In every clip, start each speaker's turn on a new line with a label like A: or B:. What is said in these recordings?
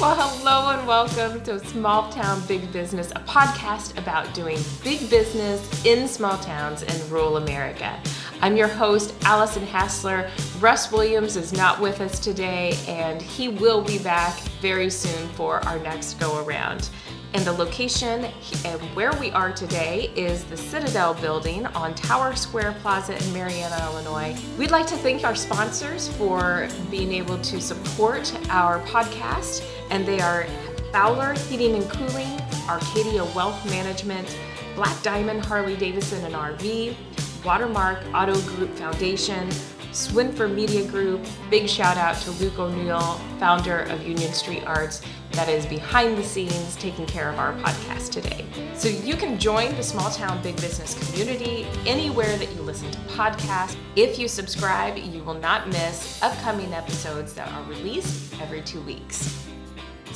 A: Well, hello and welcome to Small Town Big Business, a podcast about doing big business in small towns in rural America. I'm your host, Allison Hassler. Russ Williams is not with us today, and he will be back very soon for our next go around. And the location and where we are today is the Citadel Building on Tower Square Plaza in Marianna, Illinois. We'd like to thank our sponsors for being able to support our podcast, and they are Fowler Heating and Cooling, Arcadia Wealth Management, Black Diamond Harley Davidson and RV, Watermark Auto Group Foundation, Swinfer Media Group. Big shout out to Luke O'Neill, founder of Union Street Arts, that is behind the scenes taking care of our podcast today. So you can join the small town big business community anywhere that you listen to podcasts. If you subscribe, you will not miss upcoming episodes that are released every two weeks.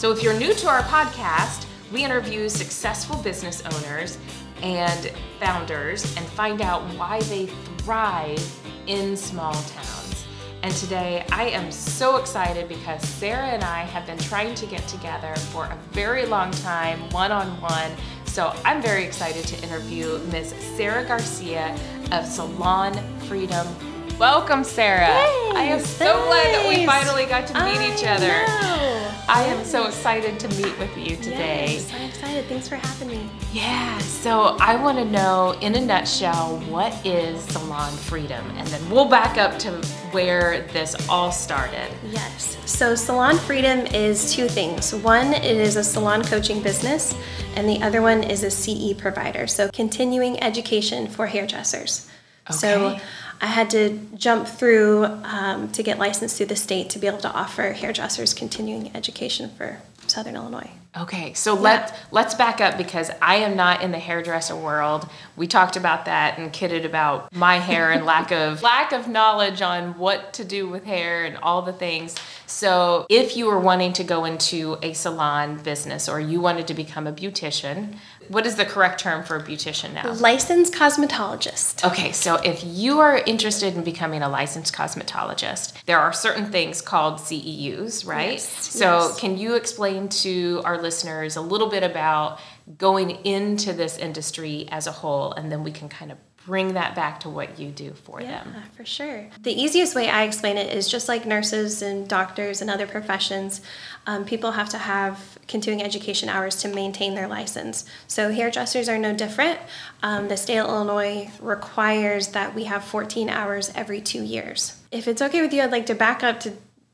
A: So if you're new to our podcast, we interview successful business owners and founders and find out why they thrive in small towns. And today I am so excited because Sarah and I have been trying to get together for a very long time, one on one. So I'm very excited to interview Miss Sarah Garcia of Salon Freedom. Welcome, Sarah. I am so glad that we finally got to meet
B: I
A: each other.
B: know.
A: I am so excited to meet with you today.
B: Yes, I'm so excited. Thanks for having me.
A: Yeah, so I want to know in a nutshell what is salon freedom? And then we'll back up to where this all started.
B: Yes. So Salon Freedom is two things. One, it is a salon coaching business, and the other one is a CE provider. So continuing education for hairdressers. So
A: Okay.
B: I had to jump through um, to get licensed through the state to be able to offer hairdressers continuing education for Southern Illinois.
A: Okay, so let let's back up because I am not in the hairdresser world. We talked about that and kidded about my hair and lack of lack of knowledge on what to do with hair and all the things. So, if you were wanting to go into a salon business or you wanted to become a beautician, what is the correct term for a beautician now?
B: Licensed cosmetologist.
A: Okay, so if you are interested in becoming a licensed cosmetologist, there are certain things called CEUs, right?
B: Yes,
A: So,
B: yes.
A: can you explain to our listeners a little bit about going into this industry as a whole, and then we can kind of bring that back to what you do for
B: Yeah,
A: them?
B: for sure. The easiest way I explain it is just like nurses and doctors and other professions, um, people have to have continuing education hours to maintain their license. So hairdressers are no different. Um, the state of Illinois requires that we have 14 hours every two years. If it's okay with you, I'd like to back up to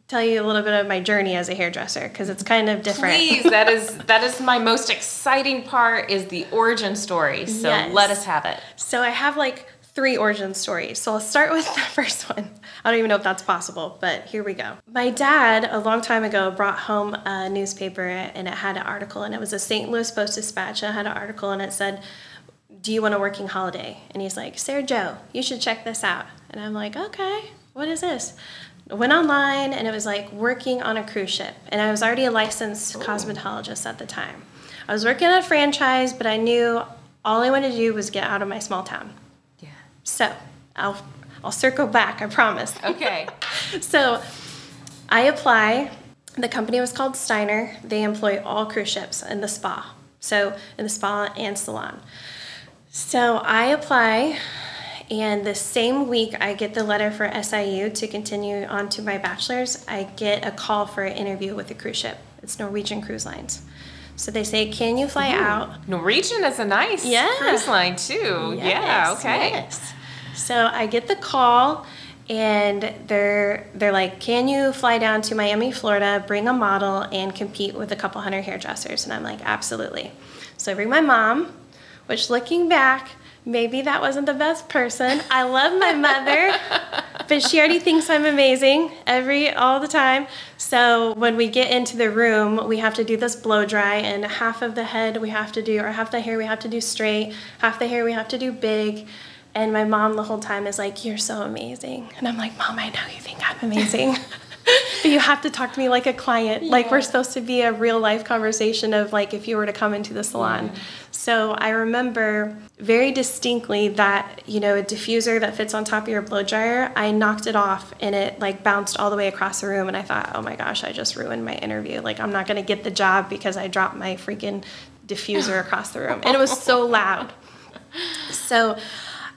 B: tell you a little bit of my journey as a hairdresser because it's kind of different.
A: Please, that is that is my most exciting part is the origin story. So
B: Yes.
A: let us have it.
B: So I have like three origin stories. So I'll start with the first one. I don't even know if that's possible, but here we go. My dad, a long time ago, brought home a newspaper and it had an article, and it was a St. Louis Post Dispatch. It had an article and it said, Do you want a working holiday? And he's like, Sarah Joe, you should check this out. And I'm like, Okay, what is this? I went online and it was like working on a cruise ship. And I was already a licensed cosmetologist at the time. I was working at a franchise, but I knew all I wanted to do was get out of my small town. So I'll I'll circle back, I promise.
A: Okay.
B: So I apply. The company was called Steiner. They employ all cruise ships in the spa. So in the spa and salon. So I apply and the same week I get the letter for SIU to continue on to my bachelor's, I get a call for an interview with a cruise ship. It's Norwegian Cruise Lines. So they say, "Can you fly out
A: Norwegian is a nice
B: Yeah.
A: cruise line too. yeah, okay.
B: yes. So I get the call and they're they're like, "Can you fly down to Miami, Florida, bring a model and compete with a couple hundred hairdressers?" And I'm like, "Absolutely." So I bring my mom, which looking back, maybe that wasn't the best person. I love my mother, but she already thinks I'm amazing every all the time. So when we get into the room, we have to do this blow dry, and half of the head we have to do, or half the hair we have to do straight, half the hair we have to do big. And my mom the whole time is like, "You're so amazing," and I'm like, "Mom, I know you think I'm amazing." but you have to talk to me like a client. Like we're supposed to be a real life conversation of like if you were to come into the salon. So So I remember very distinctly that, you know, a diffuser that fits on top of your blow dryer, I knocked it off and it like bounced all the way across the room. And I thought, oh my gosh, I just ruined my interview. Like, I'm not going to get the job because I dropped my freaking diffuser across the room. And it was so loud. So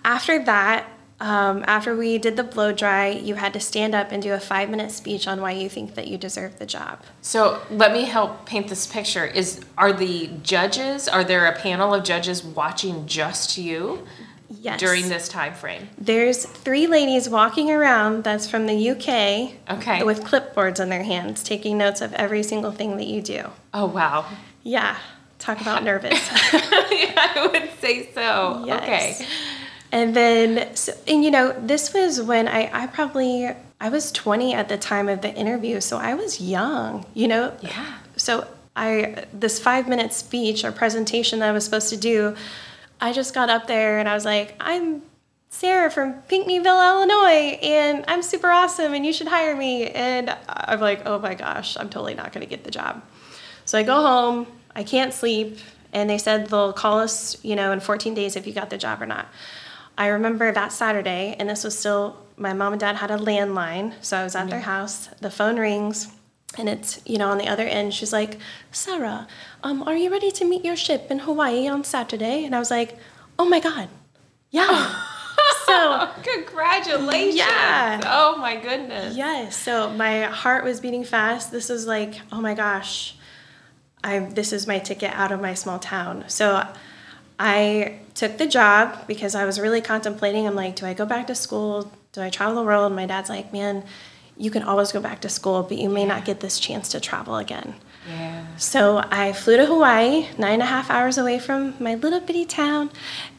B: after that, um, after we did the blow dry, you had to stand up and do a five minute speech on why you think that you deserve the job.
A: So let me help paint this picture. Is are the judges? Are there a panel of judges watching just you
B: Yes.
A: during this time frame?
B: There's three ladies walking around that's from the UK
A: Okay.
B: with clipboards in their hands, taking notes of every single thing that you do.
A: Oh wow.
B: Yeah, talk about nervous.
A: I would say so.
B: Yes.
A: Okay.
B: And then, so, and you know, this was when I, I probably, I was 20 at the time of the interview, so I was young, you know?
A: Yeah.
B: So I, this five minute speech or presentation that I was supposed to do, I just got up there and I was like, I'm Sarah from Pinckneyville, Illinois, and I'm super awesome and you should hire me. And I'm like, oh my gosh, I'm totally not going to get the job. So I go home, I can't sleep, and they said they'll call us, you know, in 14 days if you got the job or not. I remember that Saturday, and this was still, my mom and dad had a landline, so I was at their house. The phone rings, and it's, you know, on the other end, she's like, Sarah, um, are you ready to meet your ship in Hawaii on Saturday? And I was like, oh my God, yeah. so,
A: Congratulations.
B: Yeah.
A: Oh my goodness.
B: Yes. So my heart was beating fast. This was like, oh my gosh, I this is my ticket out of my small town. So I took the job because I was really contemplating. I'm like, do I go back to school? Do I travel the world? My dad's like, man, you can always go back to school, but you may not get this chance to travel again.
A: Yeah.
B: So I flew to Hawaii, nine and a half hours away from my little bitty town,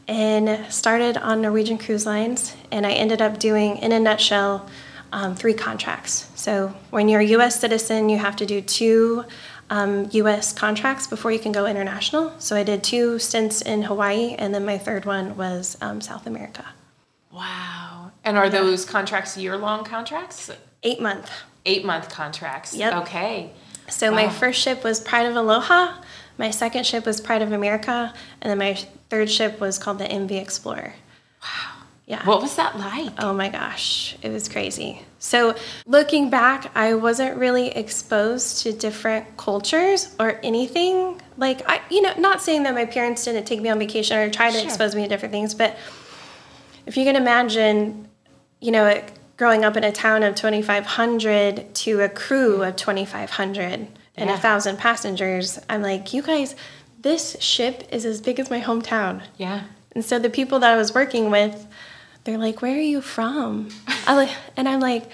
B: and started on Norwegian Cruise Lines. And I ended up doing, in a nutshell, um, three contracts. So when you're a U.S. citizen, you have to do two um, U.S. contracts before you can go international. So I did two stints in Hawaii, and then my third one was um, South America.
A: Wow. And are those contracts year long contracts?
B: Eight month.
A: Eight month contracts.
B: Yep.
A: Okay.
B: So my first ship was Pride of Aloha, my second ship was Pride of America, and then my third ship was called the MV Explorer.
A: Wow.
B: Yeah.
A: What was that like?
B: Oh my gosh, it was crazy. So, looking back, I wasn't really exposed to different cultures or anything. Like, I, you know, not saying that my parents didn't take me on vacation or try to
A: Sure.
B: expose me to different things, but if you can imagine, you know, it, growing up in a town of 2,500 to a crew of 2,500 and a thousand passengers, I'm like, you guys, this ship is as big as my hometown.
A: Yeah.
B: And so the people that I was working with, they're like, "Where are you from?" I like, and I'm like,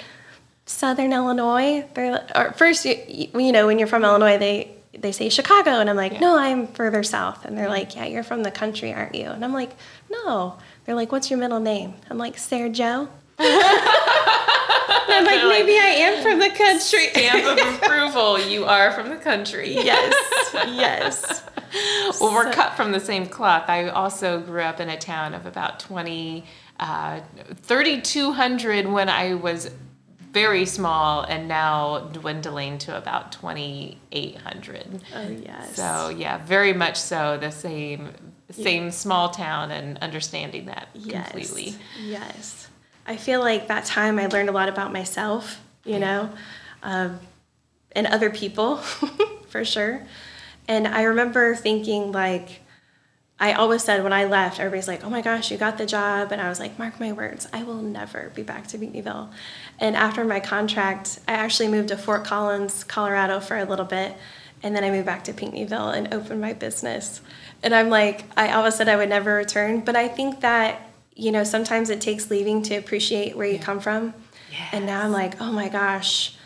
B: "Southern Illinois." They're like, or first, you, you know, when you're from Illinois, they they say Chicago, and I'm like, "No, I'm further south." And they're like, "Yeah, you're from the country, aren't you?" And I'm like, "No." They're like, "What's your middle name?" I'm like, "Sarah Joe." And I'm like,
A: They're like,
B: maybe I am from the country.
A: Stamp of approval. You are from the country.
B: yes, yes.
A: Well, we're cut from the same cloth. I also grew up in a town of about 20, uh, 3,200 when I was very small, and now dwindling to about 2,800.
B: Oh yes.
A: So yeah, very much so the same, same small town, and understanding that
B: Yes.
A: completely.
B: Yes. I feel like that time I learned a lot about myself, you know, um, and other people for sure. And I remember thinking, like, I always said when I left, everybody's like, oh my gosh, you got the job. And I was like, mark my words, I will never be back to Beattyville. And after my contract, I actually moved to Fort Collins, Colorado for a little bit. And then I moved back to Pinckneyville and opened my business. And I'm like, I always said I would never return. But I think that, you know, sometimes it takes leaving to appreciate where you come from. And now I'm like, oh my gosh,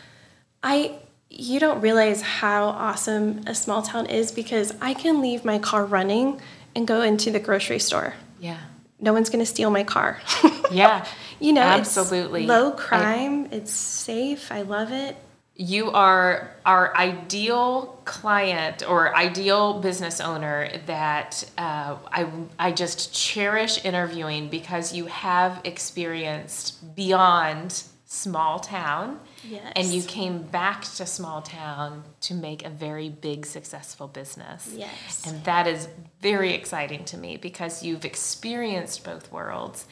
B: I you don't realize how awesome a small town is because I can leave my car running and go into the grocery store.
A: Yeah.
B: No one's going to steal my car.
A: Yeah.
B: you know,
A: Absolutely.
B: It's low
A: I-
B: crime. it's safe. I love it.
A: You are our ideal client or ideal business owner that uh, I, I just cherish interviewing because you have experienced beyond small town.
B: Yes.
A: And you came back to small town to make a very big, successful business.
B: Yes.
A: And that is very exciting to me because you've experienced both worlds.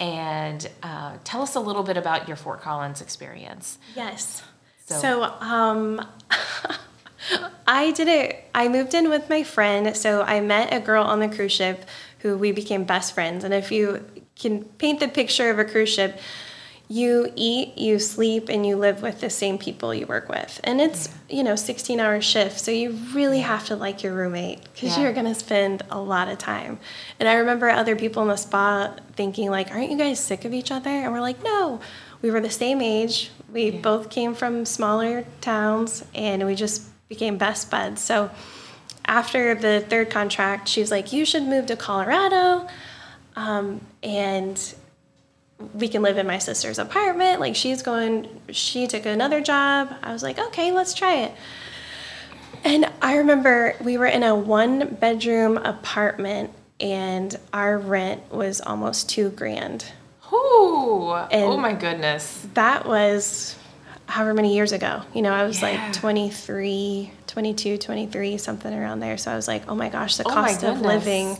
A: And uh, tell us a little bit about your Fort Collins experience.
B: Yes.
A: So-
B: So, um, I did it. I moved in with my friend. So I met a girl on the cruise ship who we became best friends. And if you can paint the picture of a cruise ship, you eat, you sleep, and you live with the same people you work with. And it's, you know, 16 hour shift. So you really have to like your roommate because
A: Yeah.
B: you're going to spend a lot of time. And I remember other people in the spa thinking, like, aren't you guys sick of each other? And we're like, no, we were the same age. We both came from smaller towns and we just became best buds. So after the third contract, she was like, you should move to Colorado. Um, and we can live in my sister's apartment. Like she's going, she took another job. I was like, okay, let's try it. And I remember we were in a one bedroom apartment and our rent was almost two grand.
A: Ooh, oh my goodness.
B: That was however many years ago. You know, I was
A: Yeah.
B: like 23, 22, 23, something around there. So I was like, oh my gosh, the
A: Oh
B: cost of living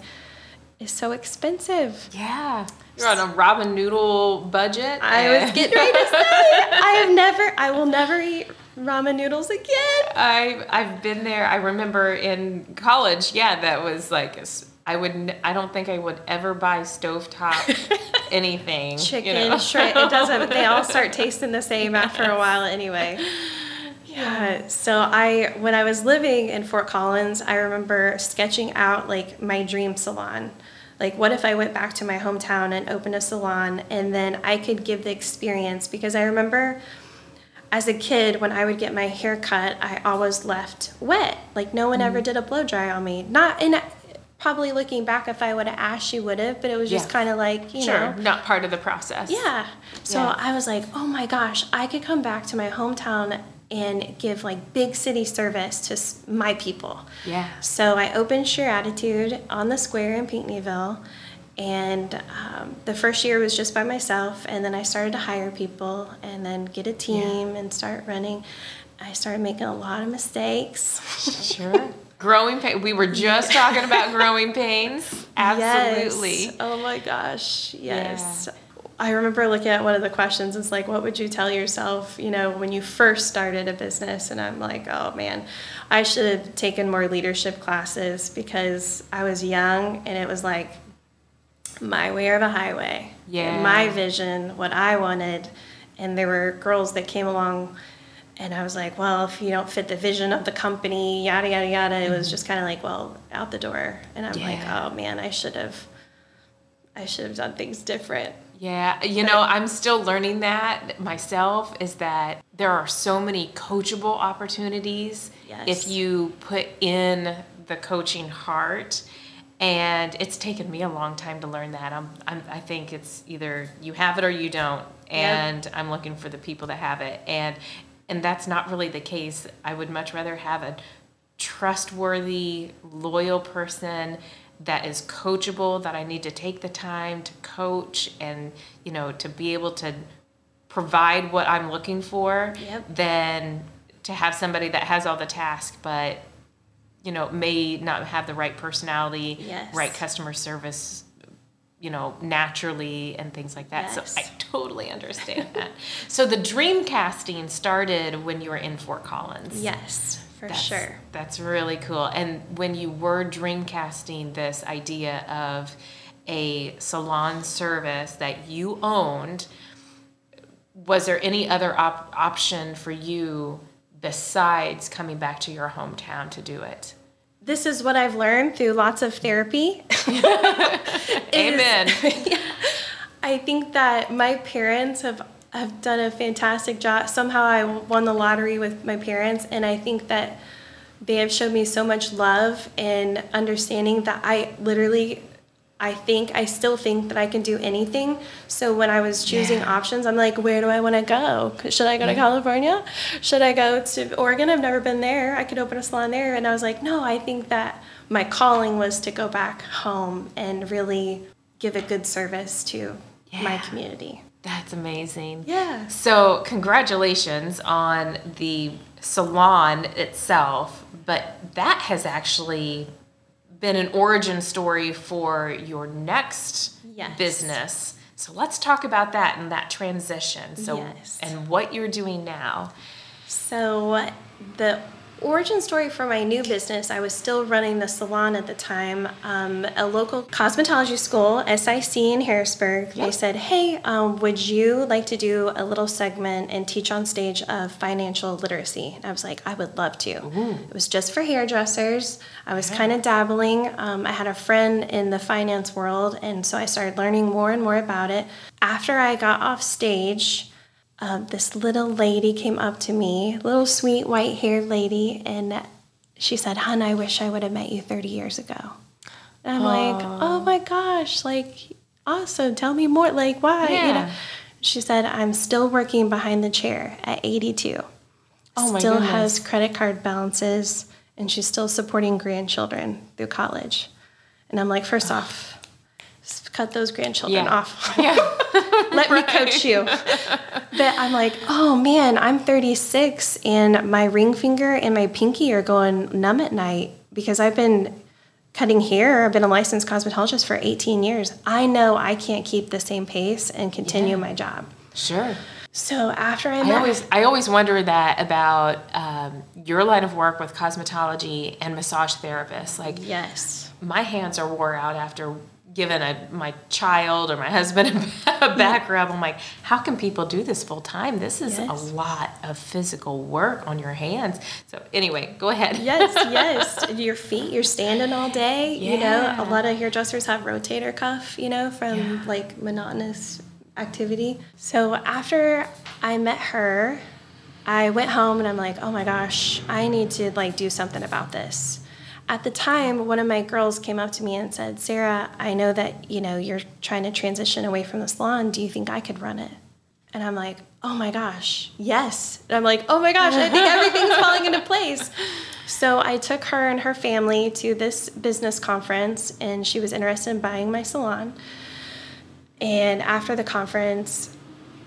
B: is so expensive.
A: Yeah. You're on a ramen noodle budget.
B: I was
A: eh.
B: getting ready to say. I have never, I will never eat ramen noodles again.
A: I I've been there. I remember in college. Yeah, that was like a s- I would I don't think I would ever buy stovetop anything.
B: Chicken,
A: you know?
B: shrimp, it doesn't, they all start tasting the same after a while anyway. Yeah. So I, when I was living in Fort Collins, I remember sketching out like my dream salon. Like, what if I went back to my hometown and opened a salon and then I could give the experience? Because I remember as a kid, when I would get my hair cut, I always left wet. Like, no one ever mm-hmm. did a blow dry on me. Not, in probably looking back, if I would have asked, she would have, but it was just
A: Yeah.
B: kind of like, you
A: Sure,
B: know.
A: not part of the process.
B: Yeah. So
A: Yeah.
B: I was like, oh my gosh, I could come back to my hometown and give like big city service to my people.
A: Yeah.
B: So I opened Shear Attitude on the square in Pinckneyville. And um, the first year was just by myself. And then I started to hire people and then get a team and start running. I started making a lot of mistakes.
A: Sure. growing pain. We were just talking about growing pains. Absolutely.
B: Yes. Oh my gosh. Yes. I remember looking at one of the questions. It's like, what would you tell yourself, you know, when you first started a business? And I'm like, oh man, I should have taken more leadership classes because I was young and it was like my way or the highway.
A: Yeah.
B: My vision, what I wanted. And there were girls that came along and I was like, well, if you don't fit the vision of the company, yada, yada, yada, it was just kind of like, well, out the door. And I'm like,
A: Mm-hmm.
B: Oh man, I should have, I should have done things different.
A: Yeah, you know, I'm still learning that myself is that there are so many coachable opportunities
B: Yes.
A: if you put in the coaching heart. And it's taken me a long time to learn that. I'm, I'm, I think it's either you have it or you don't. And I'm looking for the people that have it. And, and that's not really the case. I would much rather have a trustworthy, loyal person that is coachable that I need to take the time to coach and you know to be able to provide what I'm looking for
B: Yep.
A: than to have somebody that has all the tasks but you know may not have the right personality
B: Yes.
A: right customer service you know naturally and things like that
B: Yes.
A: so I totally understand that so the dream casting started when you were in Fort Collins
B: Yes, for
A: that's,
B: sure.
A: That's really cool. And when you were dreamcasting this idea of a salon service that you owned, was there any other op- option for you besides coming back to your hometown to do it?
B: This is what I've learned through lots of therapy.
A: Amen.
B: I think that my parents have have done a fantastic job. Somehow I won the lottery with my parents and I think that they have showed me so much love and understanding that I literally I think I still think that I can do anything. So when I was choosing
A: Yeah.
B: options, I'm like, where do I want to go? Should I go to California? Should I go to Oregon? I've never been there. I could open a salon there. And I was like, no, I think that my calling was to go back home and really give a good service to my community.
A: That's amazing.
B: Yeah.
A: So, congratulations on the salon itself, but that has actually been an origin story for your next
B: Yes.
A: business. So, let's talk about that and that transition. So,
B: Yes.
A: and what you're doing now.
B: So the origin story for my new business, I was still running the salon at the time. Um, a local cosmetology school, SIC in Harrisburg, they said, "Hey, um, would you like to do a little segment and teach on stage of financial literacy?" And I was like, "I would love to." It was just for hairdressers. I was kind of dabbling. Um, I had a friend in the finance world, and so I started learning more and more about it. After I got off stage um, this little lady came up to me, little sweet white haired lady, and she said, Hun, I wish I would have met you 30 years ago. And I'm like, oh my gosh, like, awesome. Tell me more. Like, why? You
A: Yeah.
B: know? She said, I'm still working behind the chair at 82.
A: Oh my
B: still
A: goodness.
B: has credit card balances, and she's still supporting grandchildren through college. And I'm like, first off, cut those grandchildren
A: Yeah.
B: off.
A: Yeah.
B: Let me coach you. But I'm like, oh man, I'm 36 and my ring finger and my pinky are going numb at night because I've been cutting hair. I've been a licensed cosmetologist for 18 years. I know I can't keep the same pace and continue my job.
A: Sure.
B: So after I
A: I always, I always wonder that about um, your line of work with cosmetology and massage therapists. Like,
B: yes,
A: my hands are wore out after giving a my child or my husband a back rub. I'm like, how can people do this full time? This is
B: Yes.
A: a lot of physical work on your hands. So anyway, go ahead.
B: yes, yes. Your feet, you're standing all day. You know, a lot of hairdressers have rotator cuff, you know, from
A: Yeah.
B: like monotonous activity. So after I met her, I went home and I'm like, oh my gosh, I need to like do something about this. At the time, one of my girls came up to me and said, Sarah, I know that, you know, you're trying to transition away from the salon. Do you think I could run it? And I'm like, oh my gosh, yes. And I'm like, oh my gosh, I think everything's falling into place. So I took her and her family to this business conference, and she was interested in buying my salon. And after the conference,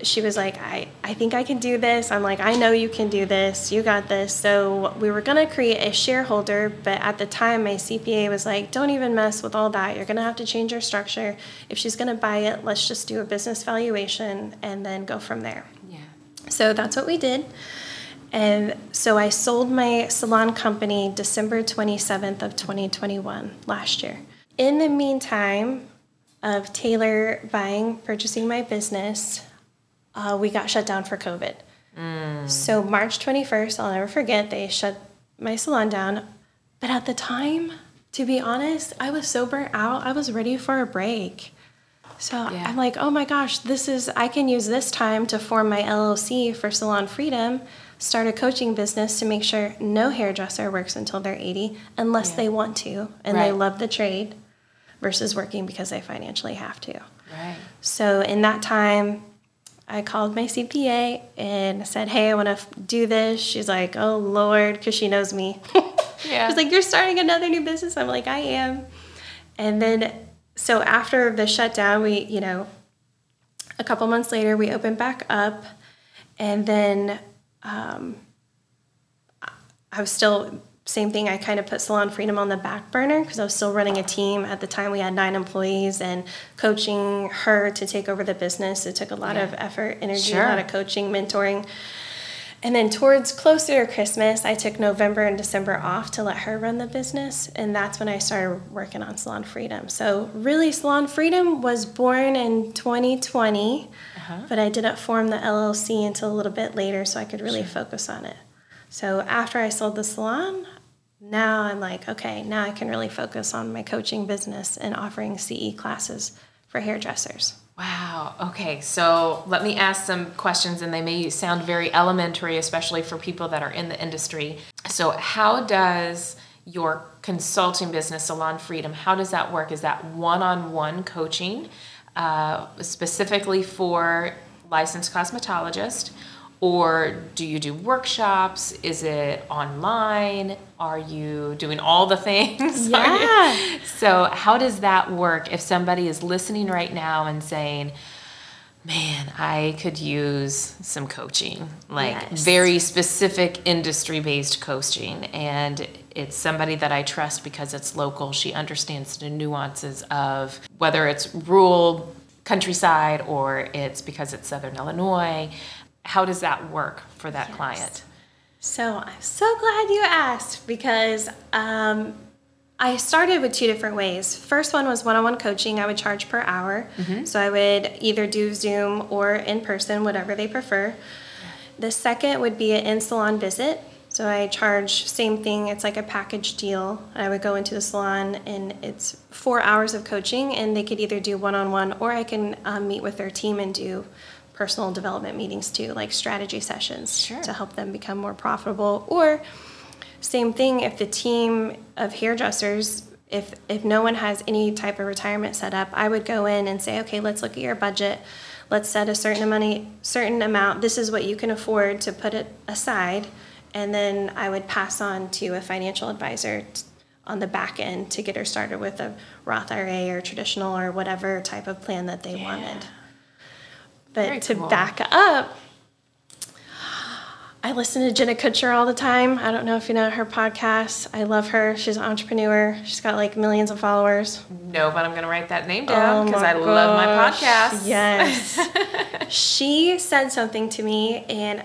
B: she was like, I, I think I can do this. I'm like, I know you can do this. You got this. So we were going to create a shareholder, but at the time, my CPA was like, don't even mess with all that. You're going to have to change your structure. If she's going to buy it, let's just do a business valuation and then go from there.
A: Yeah.
B: So that's what we did. And so I sold my salon company December 27th of 2021 last year. In the meantime of Taylor buying, purchasing my business, uh, we got shut down for COVID. So March 21st, I'll never forget, they shut my salon down. But at the time, to be honest, I was so burnt out, I was ready for a break. So
A: Yeah.
B: I'm like, oh my gosh, this is, I can use this time to form my LLC for Salon Freedom, start a coaching business to make sure no hairdresser works until they're 80 unless
A: Yeah. they
B: they want to and they love the trade versus working because they financially have to.
A: Right.
B: So in that time, I called my CPA and said, "Hey, I want to f- do this." She's like, "Oh Lord," because she knows me.
A: Yeah.
B: She's like, "You're starting another new business." I'm like, "I am." And then, so after the shutdown, we, you know, a couple months later, we opened back up, and then um, I was still same thing. I kind of put Salon Freedom on the back burner because I was still running a team at the time. We had nine employees and coaching her to take over the business. It took a lot
A: Yeah.
B: of effort, energy,
A: Sure.
B: a lot of coaching, mentoring. And then towards closer to Christmas, I took November and December off to let her run the business, and that's when I started working on Salon Freedom. So really, Salon Freedom was born in 2020, uh-huh. but I didn't form the LLC until a little bit later, so I could really focus on it. So after I sold the salon, now I'm like, okay, now I can really focus on my coaching business and offering CE classes for hairdressers.
A: Wow. Okay. So let me ask some questions, and they may sound very elementary, especially for people that are in the industry. So, how does your consulting business, Salon Freedom, how does that work? Is that one-on-one coaching, uh, specifically for licensed cosmetologist, or do you do workshops? Is it online? Are you doing all the things?
B: Yeah.
A: so, how does that work if somebody is listening right now and saying, man, I could use some coaching, like
B: Yes.
A: very specific industry based coaching. And it's somebody that I trust because it's local. She understands the nuances of whether it's rural countryside or it's because it's Southern Illinois. How does that work for that client?
B: So I'm so glad you asked because um, I started with two different ways. First one was one-on-one coaching. I would charge per hour, so I would either do Zoom or in person, whatever they prefer. The second would be an in-salon visit. So I charge same thing. It's like a package deal. I would go into the salon and it's four hours of coaching, and they could either do one-on-one or I can um, meet with their team and do personal development meetings too, like strategy sessions
A: Sure.
B: to help them become more profitable. Or same thing if the team of hairdressers, if if no one has any type of retirement set up, I would go in and say, okay, let's look at your budget. Let's set a certain money, certain amount. This is what you can afford to put it aside, and then I would pass on to a financial advisor t- on the back end to get her started with a Roth IRA or traditional or whatever type of plan that they wanted. But
A: Very
B: to
A: cool.
B: back up, I listen to Jenna Kutcher all the time. I don't know if you know her podcast. I love her. She's an entrepreneur. She's got like millions of followers.
A: No, but I'm going to write that name oh down
B: Oh
A: because
B: my
A: I love my podcast.
B: Yes. she said something to me, and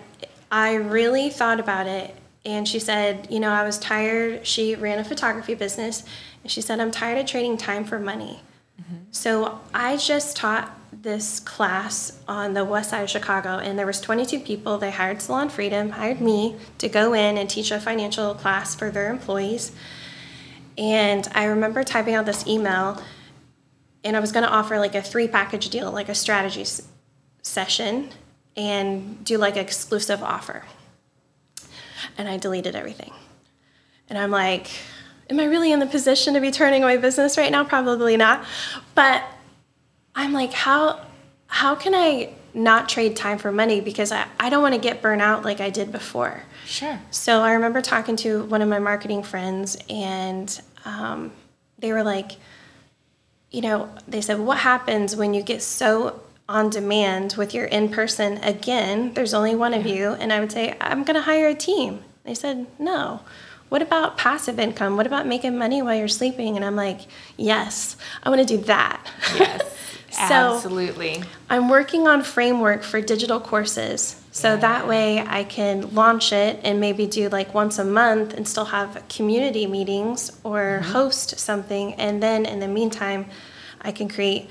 B: I really thought about it. And she said, You know, I was tired. She ran a photography business, and she said, I'm tired of trading time for money. Mm-hmm. So I just taught this class on the west side of Chicago, and there was 22 people. They hired Salon Freedom, hired me to go in and teach a financial class for their employees. And I remember typing out this email, and I was going to offer like a three package deal, like a strategy s- session, and do like an exclusive offer. And I deleted everything. And I'm like, am I really in the position to be turning away business right now? Probably not. But I'm like, how how can I not trade time for money because I, I don't want to get burnt out like I did before.
A: Sure.
B: So I remember talking to one of my marketing friends, and um, they were like, you know, they said, what happens when you get so on demand with your in person again? There's only one of you. And I would say, I'm going to hire a team. They said, no. What about passive income? What about making money while you're sleeping? And I'm like, yes, I want to do that.
A: Yes.
B: So-
A: Absolutely.
B: I'm working on framework for digital courses. So that way I can launch it and maybe do like once a month and still have community meetings or mm-hmm. host something. And then in the meantime, I can create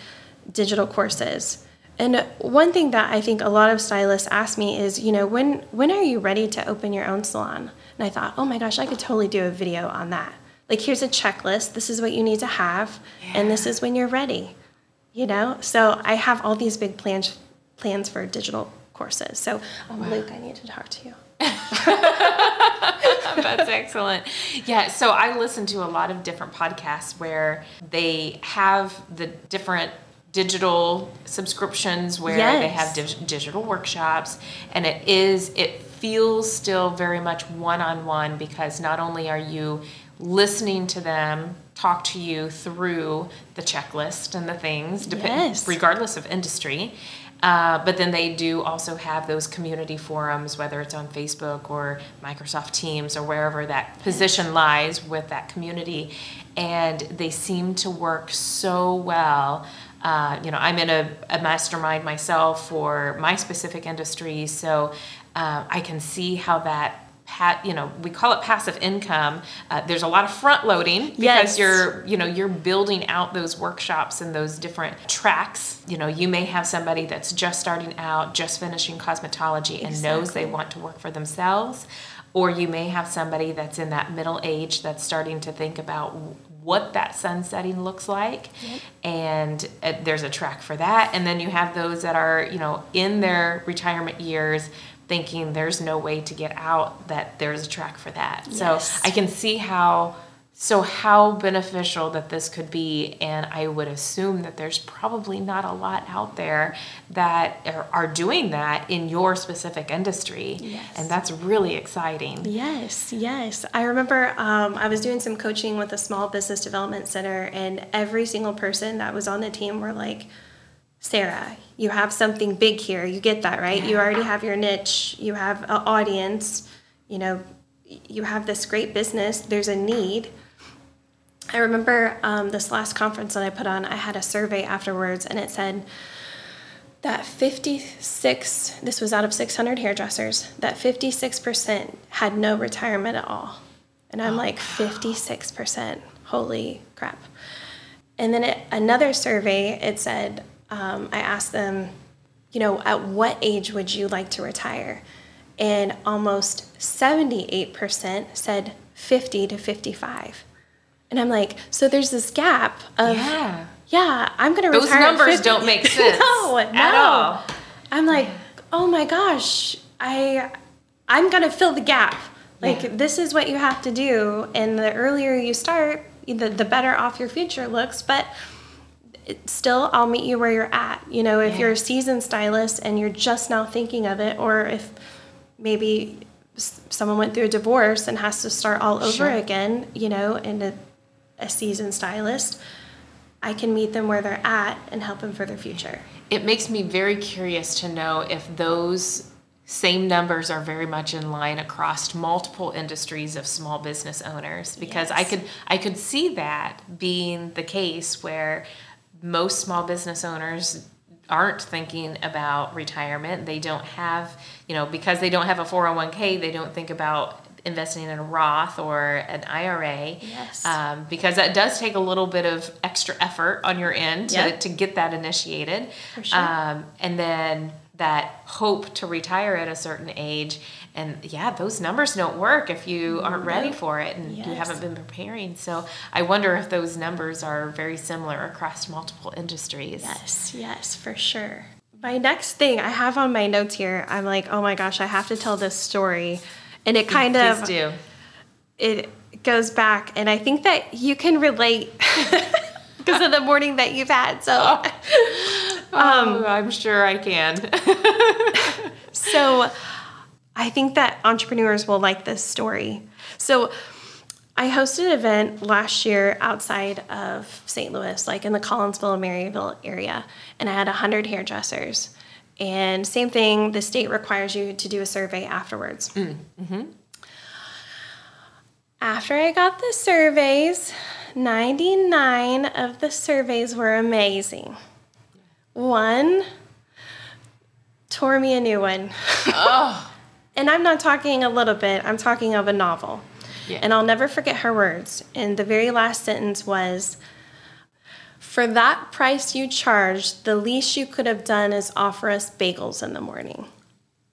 B: digital courses. And one thing that I think a lot of stylists ask me is, you know, when when are you ready to open your own salon? And I thought, oh my gosh, I could totally do a video on that. Like here's a checklist. This is what you need to have, and this is when you're ready you know? So i have all these big plans plans for digital courses. So um, luke i need to talk to you.
A: That's excellent. Yeah, so I listen to a lot of different podcasts where they have the different digital subscriptions where they have dig- digital workshops and it is it feels still very much one-on-one because not only are you listening to them talk to you through the checklist and the things dep-
B: Yes.
A: regardless of industry uh, but then they do also have those community forums, whether it's on Facebook or Microsoft Teams or wherever that position lies with that community. And they seem to work so well. Uh, you know, I'm in a, a mastermind myself for my specific industry, so uh, I can see how that. You know, we call it passive income. Uh, there's a lot of front loading because
B: Yes.
A: you're you know you're building out those workshops and those different tracks. You know you may have somebody that's just starting out just finishing cosmetology and knows they want to work for themselves. Or you may have somebody that's in that middle age that's starting to think about what that sunsetting looks like. And uh, there's a track for that. And then you have those that are you know in their retirement years thinking there's no way to get out that there's a track for that. So i can see how so how beneficial that this could be and i would assume that there's probably not a lot out there that are, are doing that in your specific industry.
B: Yes.
A: and that's really exciting.
B: Yes yes. I remember um, i was doing some coaching with a small business development center and every single person that was on the team were like Sarah, you have something big here. You get that, right? You already have your niche, you have an audience, you know, you have this great business, there's a need. I remember um, this last conference that I put on, I had a survey afterwards, and it said that 56, this was out of 600 hairdressers, that 56% had no retirement at all. And I'm like, 56%. Holy crap. And then it, another survey, it said, um, I asked them, you know, at what age would you like to retire? And almost 78% said 50 to 55. And I'm like, so there's this gap of,
A: Yeah.
B: yeah, I'm going to
A: Those
B: retire. at
A: numbers
B: 50.
A: don't make sense
B: no,
A: at
B: no.
A: all.
B: I'm like, oh my gosh, I, I'm going to fill the gap. Like,
A: Yeah.
B: this is what you have to do. And the earlier you start, the, the better off your future looks. But it- still, I'll meet you where you're at. You know, if
A: Yeah.
B: you're a seasoned stylist and you're just now thinking of it, or if maybe someone went through a divorce and has to start all over
A: Sure.
B: again, you know, and a, a seasoned stylist, I can meet them where they're at and help them for their future.
A: It makes me very curious to know if those same numbers are very much in line across multiple industries of small business owners because I could I could see that being the case where most small business owners aren't thinking about retirement. They don't have, you know, because they don't have a 401k, they don't think about investing in a Roth or an IRA.
B: Yes.
A: Um, because that does take a little bit of extra effort on your end to,
B: Yep.
A: to get that initiated.
B: For sure.
A: Um, and then that hope to retire at a certain age. And yeah, those numbers don't work if you mm-hmm. aren't ready for it and you haven't been preparing. So I wonder if those numbers are very similar across multiple industries.
B: Yes, yes, for sure. My next thing I have on my notes here, I'm like, oh my gosh, I have to tell this story. And it kind
A: Please
B: of
A: do.
B: it goes back and I think that you can relate because of the morning that you've had. So
A: oh, Um, oh, I'm sure I can.
B: So I think that entrepreneurs will like this story. So I hosted an event last year outside of St. Louis, like in the Collinsville, Maryville area, and I had 100 hairdressers. And same thing, the state requires you to do a survey afterwards. Mm, mm-hmm. After I got the surveys, 99 of the surveys were amazing. One tore me a new one. And I'm not talking a little bit, I'm talking of a novel.
A: Yeah.
B: And I'll never forget her words. And the very last sentence was For that price you charged, the least you could have done is offer us bagels in the morning.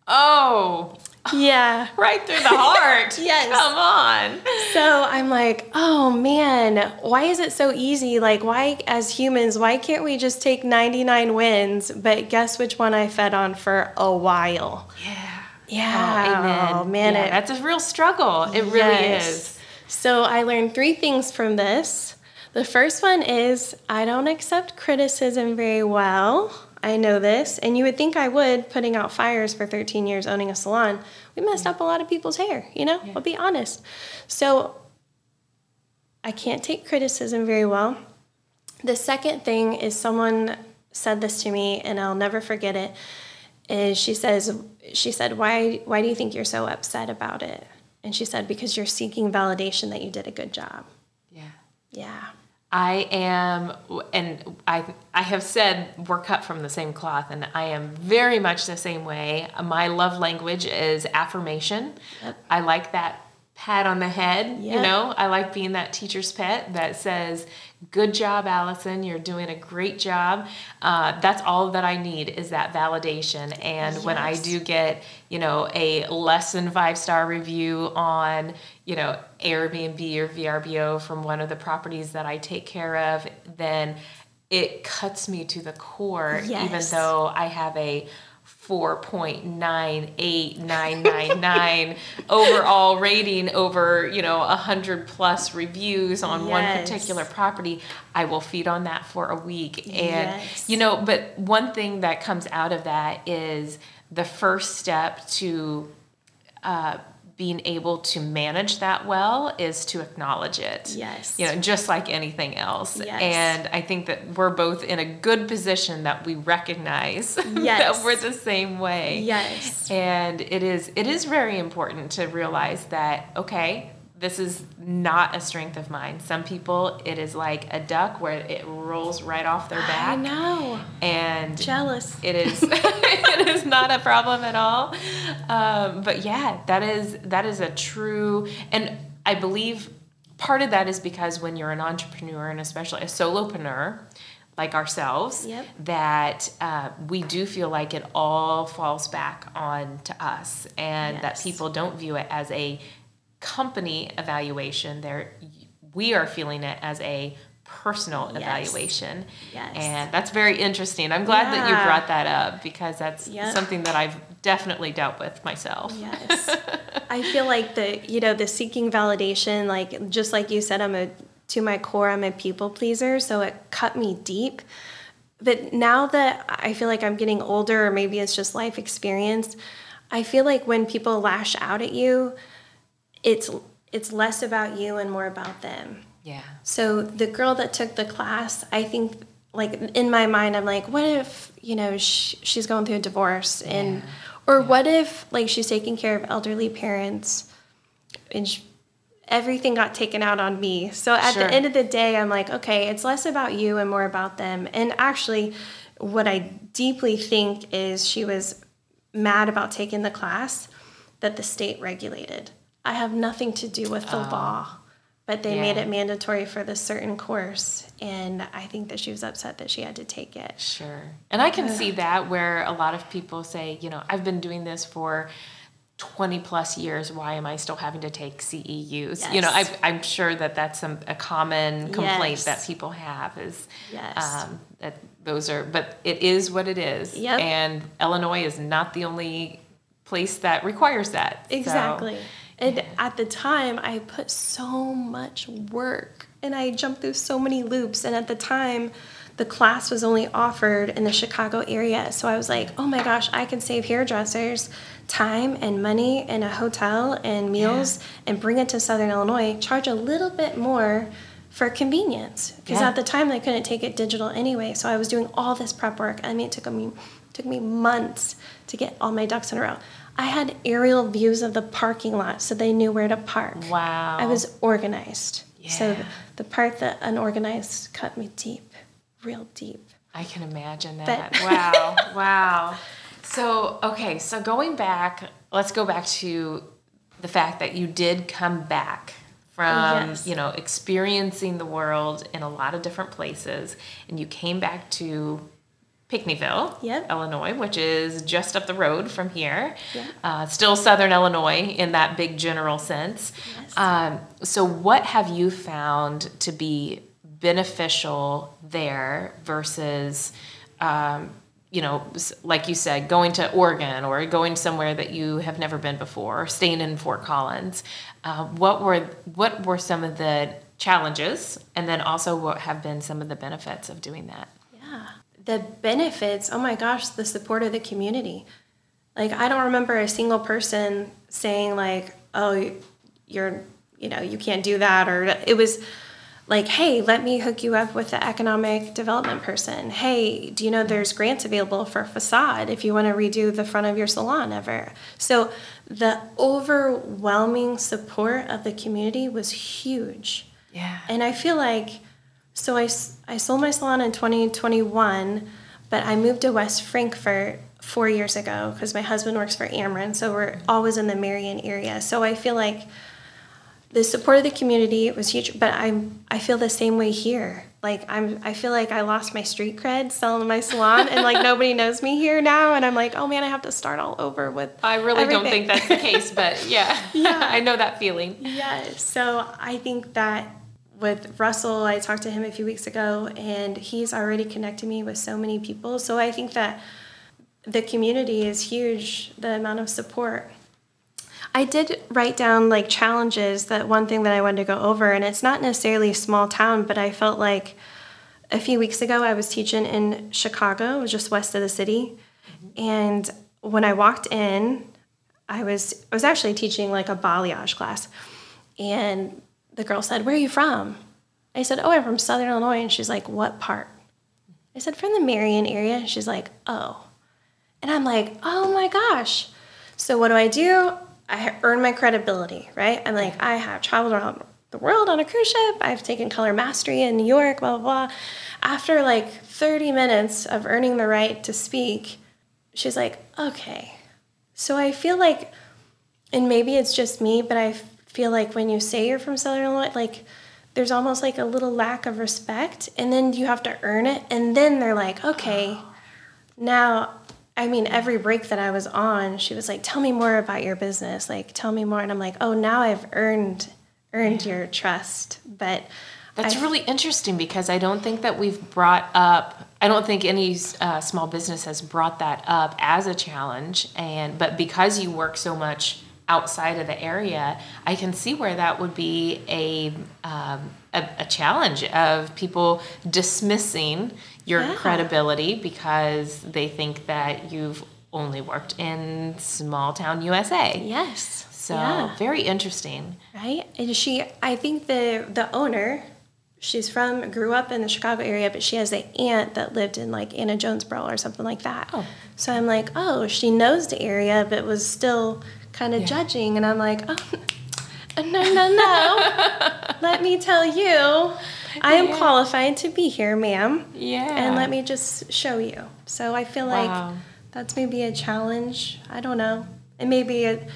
A: oh,
B: Yeah.
A: right through the heart.
B: Yes.
A: Come on.
B: So I'm like, oh man, why is it so easy? Like, why, as humans, why can't we just take 99 wins? But guess which one I fed on for a while?
A: Yeah.
B: Yeah.
A: Oh, amen.
B: Oh, man,
A: Yeah,
B: it,
A: that's a real struggle. It really
B: Yes.
A: is.
B: So I learned three things from this. The first one is I don't accept criticism very well. I know this, and you would think I would, putting out fires for 13 years owning a salon. We messed up a lot of people's hair, you know? I'll be honest. So I can't take criticism very well. The second thing is someone said this to me, and I'll never forget it. Is she says she said why why do you think you're so upset about it? And she said because you're seeking validation that you did a good job.
A: Yeah.
B: Yeah.
A: I am, and I, I have said we're cut from the same cloth, and I am very much the same way. My love language is affirmation.
B: Yep.
A: I like that pat on the head. You know, I like being that teacher's pet that says, "Good job, Allison. You're doing a great job." Uh, that's all that I need is that validation. And when I do get, you know, a less than five star review on, you know, Airbnb or VRBO from one of the properties that I take care of, then it cuts me to the core, even though I have a 4.98999 overall rating over, you know, 100 plus reviews on one particular property, I will feed on that for a week. And,
B: Yes.
A: you know, but one thing that comes out of that is the first step to uh, being able to manage that well is to acknowledge it.
B: Yes.
A: You know, just like anything else.
B: Yes.
A: And I think that we're both in a good position that we recognize
B: Yes.
A: that we're the same way.
B: Yes.
A: And it is it is very important to realize that okay, this is not a strength of mine. Some people it is like a duck where it rolls right off their back.
B: I know.
A: And
B: Jealous.
A: it is it is not a problem at all. Um, but yeah, that is that is a true and I believe part of that is because when you're an entrepreneur and especially a solopreneur like ourselves,
B: Yep.
A: that uh, we do feel like it all falls back on to us and that people don't view it as a company evaluation. They're we are feeling it as a personal
B: Yes.
A: evaluation.
B: Yes.
A: And that's very interesting. I'm glad that you brought that up because that's
B: Yep.
A: something that I've definitely dealt with myself.
B: Yes. I feel like the you know the seeking validation like just like you said I'm a to my core I'm a people pleaser so it cut me deep. But now that I feel like I'm getting older or maybe it's just life experience, I feel like when people lash out at you it's it's less about you and more about them.
A: Yeah.
B: So the girl that took the class, I think, like in my mind, I'm like, what if you know sh- she's going through a divorce, and
A: Yeah.
B: or what if like she's taking care of elderly parents, and sh- everything got taken out on me. So at
A: Sure.
B: the end of the day, I'm like, okay, it's less about you and more about them. And actually, what I deeply think is she was mad about taking the class that the state regulated. I have nothing to do with the law, but they made
A: Oh.
B: It mandatory for this certain course. And I think that she was upset that she had to take it.
A: Sure. And I can see that where a lot of people say, you know, I've been doing this for 20 plus years. Why am I still having to take CEUs? You know, I, I'm sure that that's some, a common complaint
B: Yes.
A: that people have is
B: Yes.
A: um, that those are, but it is what it is.
B: Yep.
A: And Illinois is not the only place that requires that. So,
B: Exactly. And at the time, I put so much work and I jumped through so many loops. And at the time, the class was only offered in the Chicago area. So I was like, oh my gosh, I can save hairdressers time and money and a hotel and meals and bring it to Southern Illinois, charge a little bit more for convenience. Because
A: Yeah.
B: at the time, they couldn't take it digital anyway. So I was doing all this prep work. I mean, it took me, took me months to get all my ducks in a row. I had aerial views of the parking lot so they knew where to park.
A: Wow.
B: I was organized. So
A: Yeah.
B: the, the part that unorganized cut me deep, real deep.
A: I can imagine
B: But-
A: that. wow. Wow. So, okay, so going back, let's go back to the fact that you did come back from,
B: Yes.
A: you know, experiencing the world in a lot of different places and you came back to Pinckneyville,
B: Yep.
A: Illinois, which is just up the road from here.
B: Yeah.
A: Uh, still Southern Illinois in that big general sense.
B: Yes.
A: Um, so, what have you found to be beneficial there versus, um, you know, like you said, going to Oregon or going somewhere that you have never been before, or staying in Fort Collins? Uh, what were what were some of the challenges, and then also what have been some of the benefits of doing that?
B: The benefits, oh my gosh, the support of the community. Like, I don't remember a single person saying, like, oh, you're, you know, you can't do that. Or it was like, hey, let me hook you up with the economic development person. Hey, do you know there's grants available for facade if you want to redo the front of your salon ever? So the overwhelming support of the community was huge.
A: Yeah.
B: And I feel like, so I, I sold my salon in 2021, but I moved to West Frankfort four years ago because my husband works for Amron, So we're always in the Marion area. So I feel like the support of the community was huge, but I'm, I feel the same way here. Like I'm, I feel like I lost my street cred selling my salon and like nobody knows me here now. And I'm like, oh man, I have to start all over with
A: I really don't think that's the case, but yeah,
B: Yeah.
A: I know that feeling.
B: Yeah, so I think that with Russell, I talked to him a few weeks ago, and he's already connected me with so many people. So I think that the community is huge, the amount of support. I did write down like challenges that one thing that I wanted to go over, and it's not necessarily small town, but I felt like a few weeks ago I was teaching in Chicago, just west of the city. And when I walked in, I was I was actually teaching like a balayage class, and the girl said, "Where are you from?" I said, "Oh, I'm from Southern Illinois." And she's like, "What part?" I said, "From the Marion area." She's like, "Oh," and I'm like, "Oh my gosh!" So what do I do? I earn my credibility, right? I'm like, I have traveled around the world on a cruise ship. I've taken color mastery in New York, blah, blah, blah. After like 30 minutes of earning the right to speak, she's like, okay. So I feel like, and maybe it's just me, but I feel like when you say you're from Southern Illinois, like there's almost like a little lack of respect, and then you have to earn it, and then they're like, okay, now I mean, every break that I was on, she was like, "Tell me more about your business. Like, tell me more." And I'm like, "Oh, now I've earned earned yeah. your trust." But
A: that's I, really interesting because I don't think that we've brought up. I don't think any uh, small business has brought that up as a challenge. And but because you work so much outside of the area, I can see where that would be a um, a, a, challenge of people dismissing your yeah. credibility because they think that you've only worked in small town USA.
B: Yes.
A: So yeah. very interesting.
B: Right? And she I think the the owner she's from grew up in the Chicago area, but she has an aunt that lived in like Anna Jonesboro or something like that. Oh. So I'm like, oh, she knows the area, but was still kind of yeah. judging, and I'm like, oh, no, no, no. let me tell you, I am yeah. qualified to be here, ma'am.
A: Yeah.
B: And let me just show you. So I feel wow. like that's maybe a challenge. I don't know. And maybe a,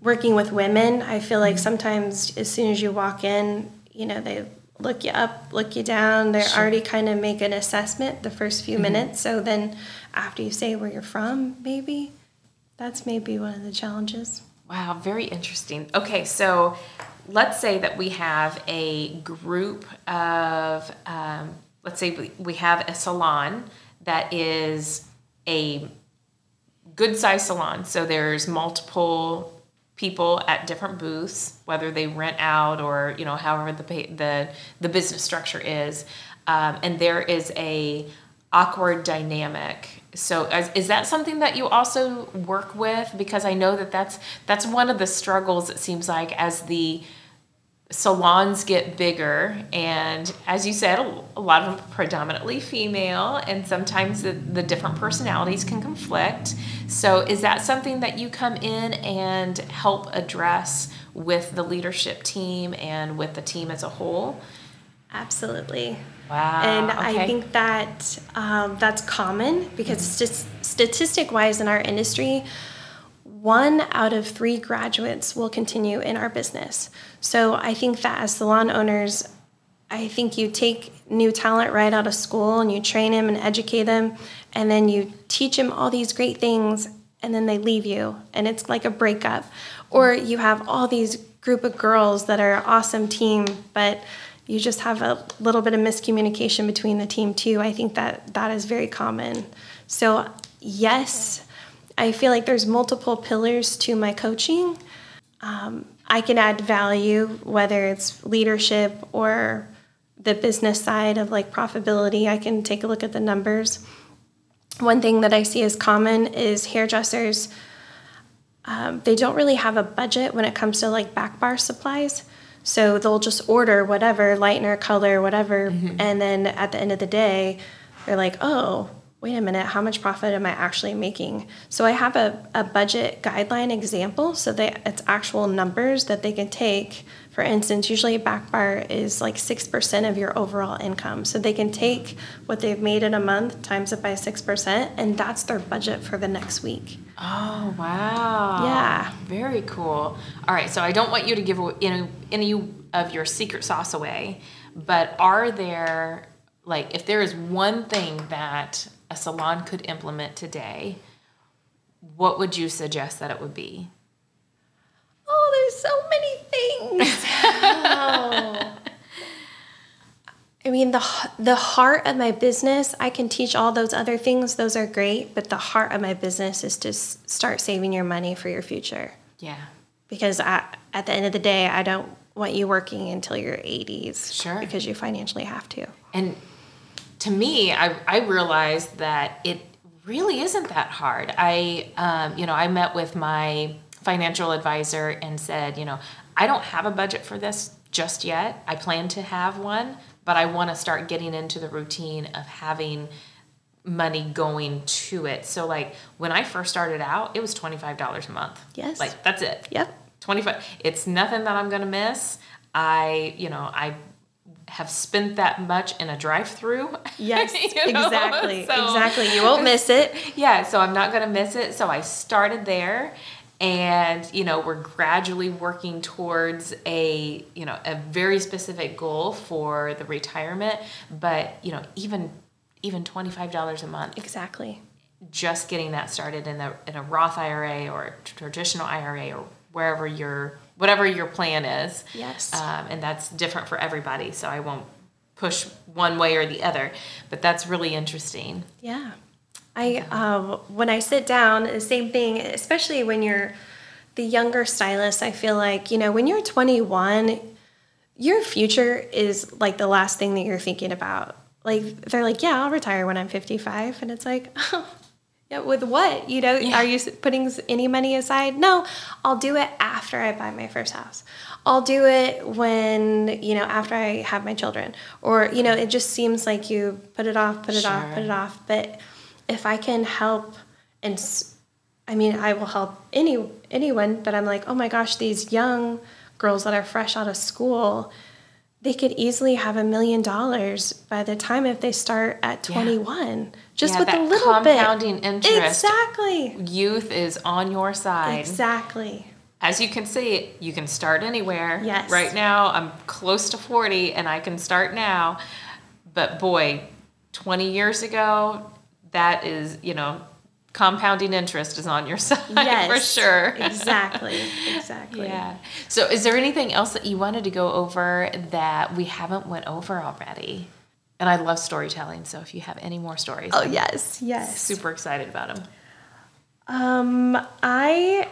B: working with women, I feel like mm-hmm. sometimes as soon as you walk in, you know, they look you up, look you down. They sure. already kind of make an assessment the first few mm-hmm. minutes. So then after you say where you're from, maybe that's maybe one of the challenges.
A: Wow, very interesting. Okay, so let's say that we have a group of, um, let's say we, have a salon that is a good sized salon. So there's multiple people at different booths, whether they rent out or you know however the the the business structure is, um, and there is a awkward dynamic so is, that something that you also work with? Because i know that that's that's one of the struggles it seems like as the salons get bigger. And as you said a lot of them predominantly female and sometimes the, the different personalities can conflict. So is that something that you come in and help address with the leadership team and with the team as a whole?
B: Absolutely
A: Wow.
B: And okay. I think that um, that's common because st- statistic wise in our industry, one out of three graduates will continue in our business. So I think that as salon owners, I think you take new talent right out of school and you train them and educate them, and then you teach them all these great things, and then they leave you, and it's like a breakup. Or you have all these group of girls that are awesome team, but you just have a little bit of miscommunication between the team too. I think that that is very common. So, yes, I feel like there's multiple pillars to my coaching. Um, I can add value, whether it's leadership or the business side of like profitability. I can take a look at the numbers. One thing that I see as common is hairdressers. Um, they don't really have a budget when it comes to like back bar supplies. So they'll just order whatever, lightener, color, whatever, mm-hmm. and then at the end of the day, they're like, oh, wait a minute, how much profit am I actually making? So I have a, a budget guideline example so that it's actual numbers that they can take. For instance, usually a back bar is like 6% of your overall income. So they can take what they've made in a month, times it by 6%, and that's their budget for the next week.
A: Oh, wow.
B: Yeah.
A: Very cool. All right, so I don't want you to give any, any of your secret sauce away, but are there, like, if there is one thing that a salon could implement today, what would you suggest that it would be?
B: Oh, So many things. oh. I mean, the the heart of my business, I can teach all those other things. Those are great, but the heart of my business is to start saving your money for your future.
A: Yeah.
B: Because I, at the end of the day, I don't want you working until your 80s.
A: Sure.
B: Because you financially have to.
A: And to me, I, I realized that it really isn't that hard. I, um, you know, I met with my financial advisor and said, you know, I don't have a budget for this just yet. I plan to have one, but I want to start getting into the routine of having money going to it. So like when I first started out, it was $25 a month.
B: Yes.
A: Like that's it.
B: Yep.
A: 25 it's nothing that I'm going to miss. I, you know, I have spent that much in a drive-through.
B: Yes,
A: You know?
B: exactly.
A: So-
B: exactly. You won't miss it.
A: yeah, so I'm not going to miss it. So I started there and you know, we're gradually working towards a, you know, a very specific goal for the retirement, but you know, even even $25 a month
B: Exactly.
A: just getting that started in a in a Roth IRA or traditional IRA or wherever your whatever your plan is.
B: Yes.
A: Um, and that's different for everybody, so I won't push one way or the other. But that's really interesting.
B: Yeah. I um, when I sit down, the same thing, especially when you're the younger stylist, I feel like, you know, when you're 21, your future is like the last thing that you're thinking about. Like they're like, "Yeah, I'll retire when I'm 55." And it's like, "Oh, yeah, with what? You know,
A: Yeah.
B: are you putting any money aside? No, I'll do it after I buy my first house. I'll do it when, you know, after I have my children. Or, you know, it just seems like you put it off, put it off, put it off. But if I can help and I mean, I will help any anyone, but I'm like, "Oh my gosh, these young girls that are fresh out of school, they could easily have a million dollars by the time if they start at
A: Yeah.
B: 21 just
A: Yeah,
B: with a little bit
A: compounding interest.
B: exactly
A: Youth is on your side.
B: exactly
A: As you can see, you can start anywhere.
B: Yes.
A: Right now, I'm close to 40 and I can start now. But boy, 20 years ago, that is, you know, compounding interest is on your side
B: yes
A: for sure.
B: exactly exactly
A: Yeah. So is there anything else that you wanted to go over that we haven't went over already? And I love storytelling, so if you have any more stories,
B: oh
A: I'm
B: yes yes
A: super excited about them.
B: Um, I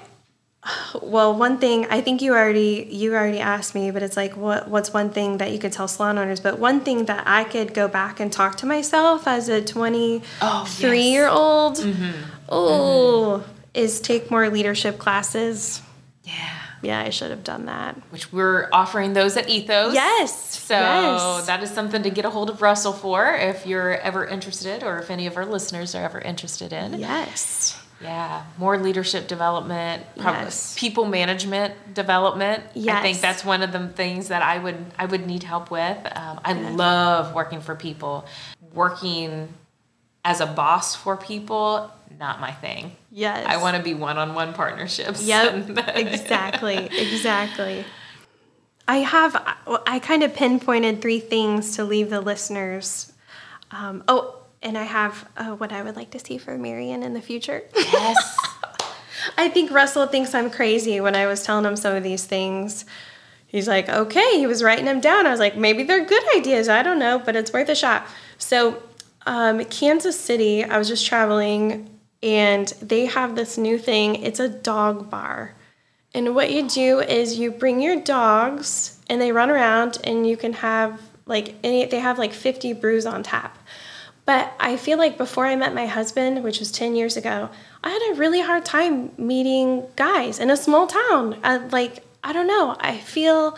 B: well, one thing I think you already you already asked me, but it's like what what's one thing that you could tell salon owners? But one thing that I could go back and talk to myself as a twenty
A: Oh,
B: three
A: yes.
B: year old, oh, is take more leadership classes.
A: Yeah.
B: Yeah, I should have done that.
A: Which we're offering those at Ethos.
B: Yes.
A: So
B: yes.
A: that is something to get a hold of Russell for if you're ever interested or if any of our listeners are ever interested in.
B: yes.
A: Yeah, more leadership development,
B: Yes.
A: people management development.
B: Yes.
A: I think that's one of the things that I would I would need help with. Um, I love working for people. Working as a boss for people, not my thing.
B: Yes.
A: I want to be one-on-one partnerships.
B: Yep, exactly, exactly. I have, I kind of pinpointed three things to leave the listeners. Um, oh, and I have uh, what I would like to see for Marion in the future.
A: yes.
B: I think Russell thinks I'm crazy when I was telling him some of these things. He's like, okay, he was writing them down. I was like, maybe they're good ideas. I don't know, but it's worth a shot. So, um, Kansas City, I was just traveling and they have this new thing. It's a dog bar. And what you do is you bring your dogs and they run around and you can have like any, they have like 50 brews on tap. But I feel like before I met my husband, which was 10 years ago, I had a really hard time meeting guys in a small town. Uh, like, I don't know. I feel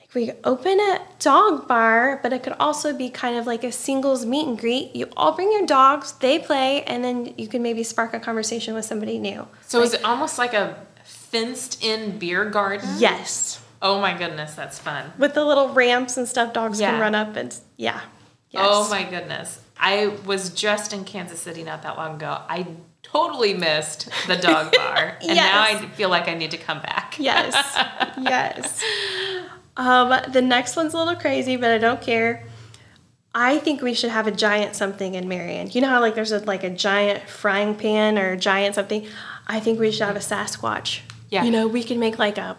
B: like we open a dog bar, but it could also be kind of like a singles meet and greet. You all bring your dogs, they play, and then you can maybe spark a conversation with somebody new.
A: So is it almost like a fenced-in beer garden?
B: Yes.
A: Oh my goodness, that's fun.
B: With the little ramps and stuff, dogs
A: Yeah.
B: can run up and, yeah. Yes.
A: Oh my goodness. I was just in Kansas City not that long ago. I totally missed the dog bar. And now I feel like I need to come back.
B: Yes. yes. Um, the next one's a little crazy, but I don't care. I think we should have a giant something in Marion. You know how like there's a like a giant frying pan or a giant something. I think we should have a Sasquatch.
A: Yeah.
B: You know, we can make like a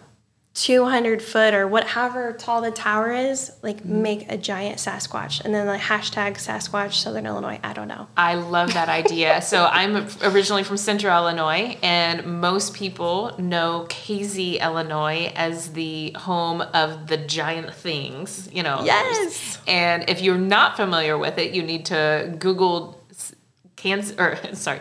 B: 200 foot or whatever tall the tower is, like
A: Mm-hmm.
B: make a giant Sasquatch, and then like hashtag Sasquatch Southern Illinois. I don't know.
A: I love that idea. So I'm originally from Central Illinois, and most people know Casey, Illinois, as the home of the giant things. You know.
B: Yes.
A: And if you're not familiar with it, you need to Google Kansas or sorry,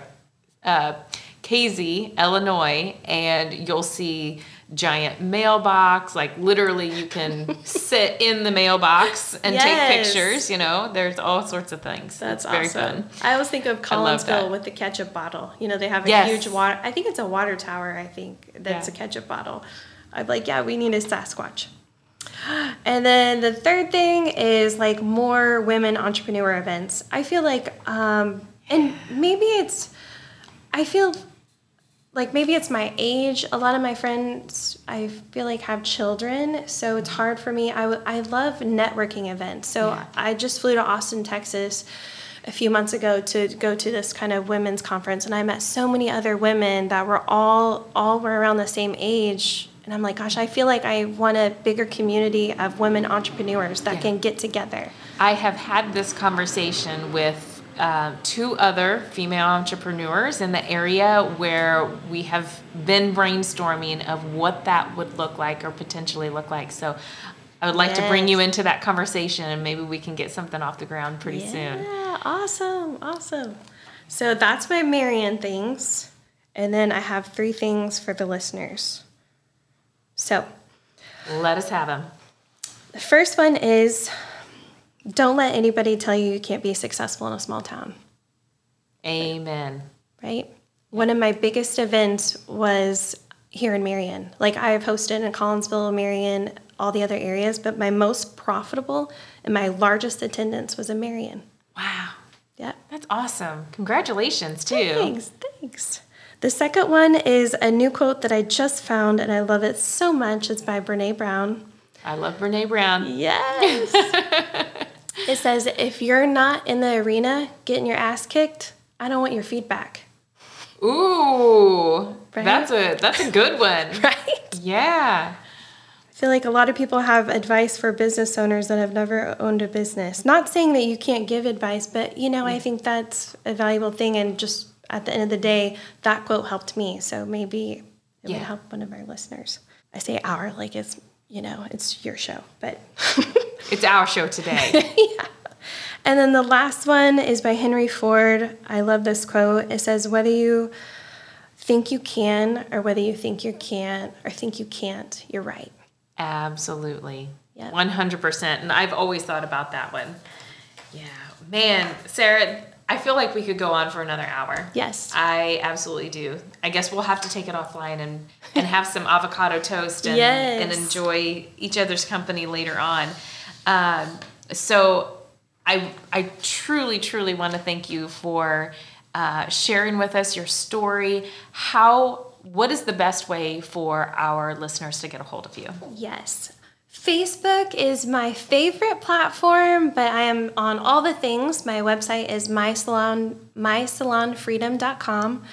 A: uh, Casey, Illinois, and you'll see giant mailbox. Like literally, you can sit in the mailbox and
B: Yes.
A: take pictures. You know, there's all sorts of things.
B: That's
A: it's very fun.
B: I always think of
A: I love that.
B: Collinsville with the ketchup bottle. You know, they have a
A: Yes.
B: huge water. I think it's a water tower. I think that's
A: Yeah.
B: a ketchup bottle. I'm like, yeah, we need a Sasquatch. And then the third thing is like more women entrepreneur events. I feel like, um, and maybe it's, I feel like maybe it's my age. A lot of my friends, I feel like, have children, so it's mm-hmm. hard for me. I, w- I love networking events. So
A: Yeah.
B: I just flew to Austin, Texas a few months ago to go to this kind of women's conference and I met so many other women that were all all were around the same age and I'm like gosh I feel like I want a bigger community of women entrepreneurs that
A: Yeah.
B: can get together.
A: I have had this conversation with uh, two other female entrepreneurs in the area where we have been brainstorming of what that would look like or potentially look like. So I would like to bring you into that conversation and maybe we can get something off the ground pretty soon.
B: Yeah, awesome, awesome. So that's my Marion things. And then I have three things for the listeners. So
A: Let us have them.
B: the first one is don't let anybody tell you you can't be successful in a small town,
A: Amen.
B: right? One of my biggest events was here in Marion. Like I've hosted in Collinsville, Marion, all the other areas, but my most profitable and my largest attendance was in Marion.
A: Wow.
B: Yep.
A: That's awesome. Congratulations, too.
B: Thanks, thanks. The second one is a new quote that I just found and I love it so much. It's by Brene Brown.
A: I love Brene Brown.
B: Yes. it says, if you're not in the arena getting your ass kicked, I don't want your feedback.
A: Ooh,
B: Right?
A: that's a that's a good one.
B: Right?
A: Yeah.
B: I feel like a lot of people have advice for business owners that have never owned a business. Not saying that you can't give advice, but you know, I mm. think that's a valuable thing. And just at the end of the day, that quote helped me. So maybe it
A: Yeah.
B: would help one of our listeners. I say our like it's, you know, it's your show, but.
A: It's our show today.
B: yeah. And then the last one is by Henry Ford. I love this quote. It says, Whether you think you can or whether you think you can't or think you can't, you're right.
A: Absolutely.
B: Yep.
A: 100%. And I've always thought about that one. Yeah. Man, Sarah, I feel like we could go on for another hour.
B: Yes.
A: I absolutely do. I guess we'll have to take it offline and, and have some avocado toast and,
B: Yes.
A: and enjoy each other's company later on. Um, so I, I truly, truly want to thank you for uh, sharing with us your story. How, what is the best way for our listeners to get a hold of you?
B: Yes. Facebook is my favorite platform, but I am on all the things. My website is mysalon, mysalonfreedom.com.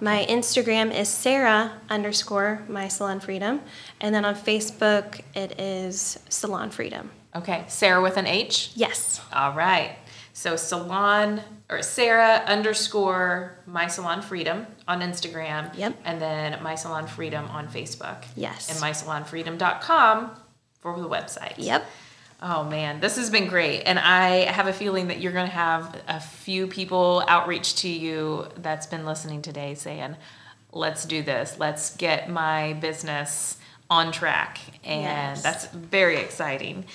B: My Instagram is Sarah underscore mysalonfreedom. And then on Facebook, it is Salon Freedom.
A: Okay, Sarah with an H.
B: Yes.
A: All right. So salon or Sarah underscore my salon freedom on Instagram.
B: Yep.
A: And then my salon freedom on Facebook.
B: Yes.
A: And mysalonfreedom.com for the website.
B: Yep.
A: Oh man, this has been great. And I have a feeling that you're going to have a few people outreach to you that's been listening today saying, let's do this. Let's get my business on track. And
B: Yes.
A: that's very exciting.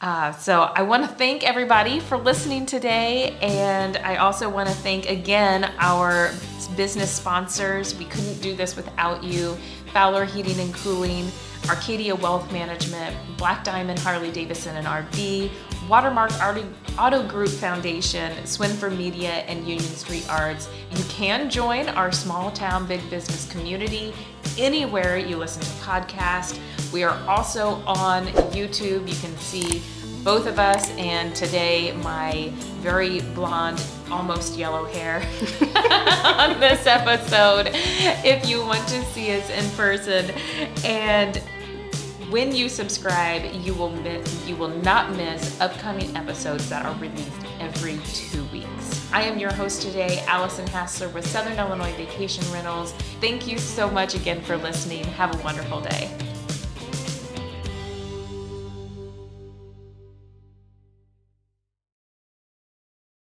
A: Uh, so I want to thank everybody for listening today. And I also want to thank again our business sponsors. We couldn't do this without you. Fowler Heating and Cooling, Arcadia Wealth Management, Black Diamond Harley Davidson and RV, Watermark Auto, Auto Group Foundation, Swinford Media, and Union Street Arts. You can join our small town big business community anywhere you listen to podcasts. We are also on YouTube. You can see both of us, and today my very blonde, almost yellow hair on this episode. If you want to see us in person, and when you subscribe, you will miss, you will not miss upcoming episodes that are released every two weeks. I am your host today, Allison Hassler with Southern Illinois Vacation Rentals. Thank you so much again for listening. Have a wonderful day.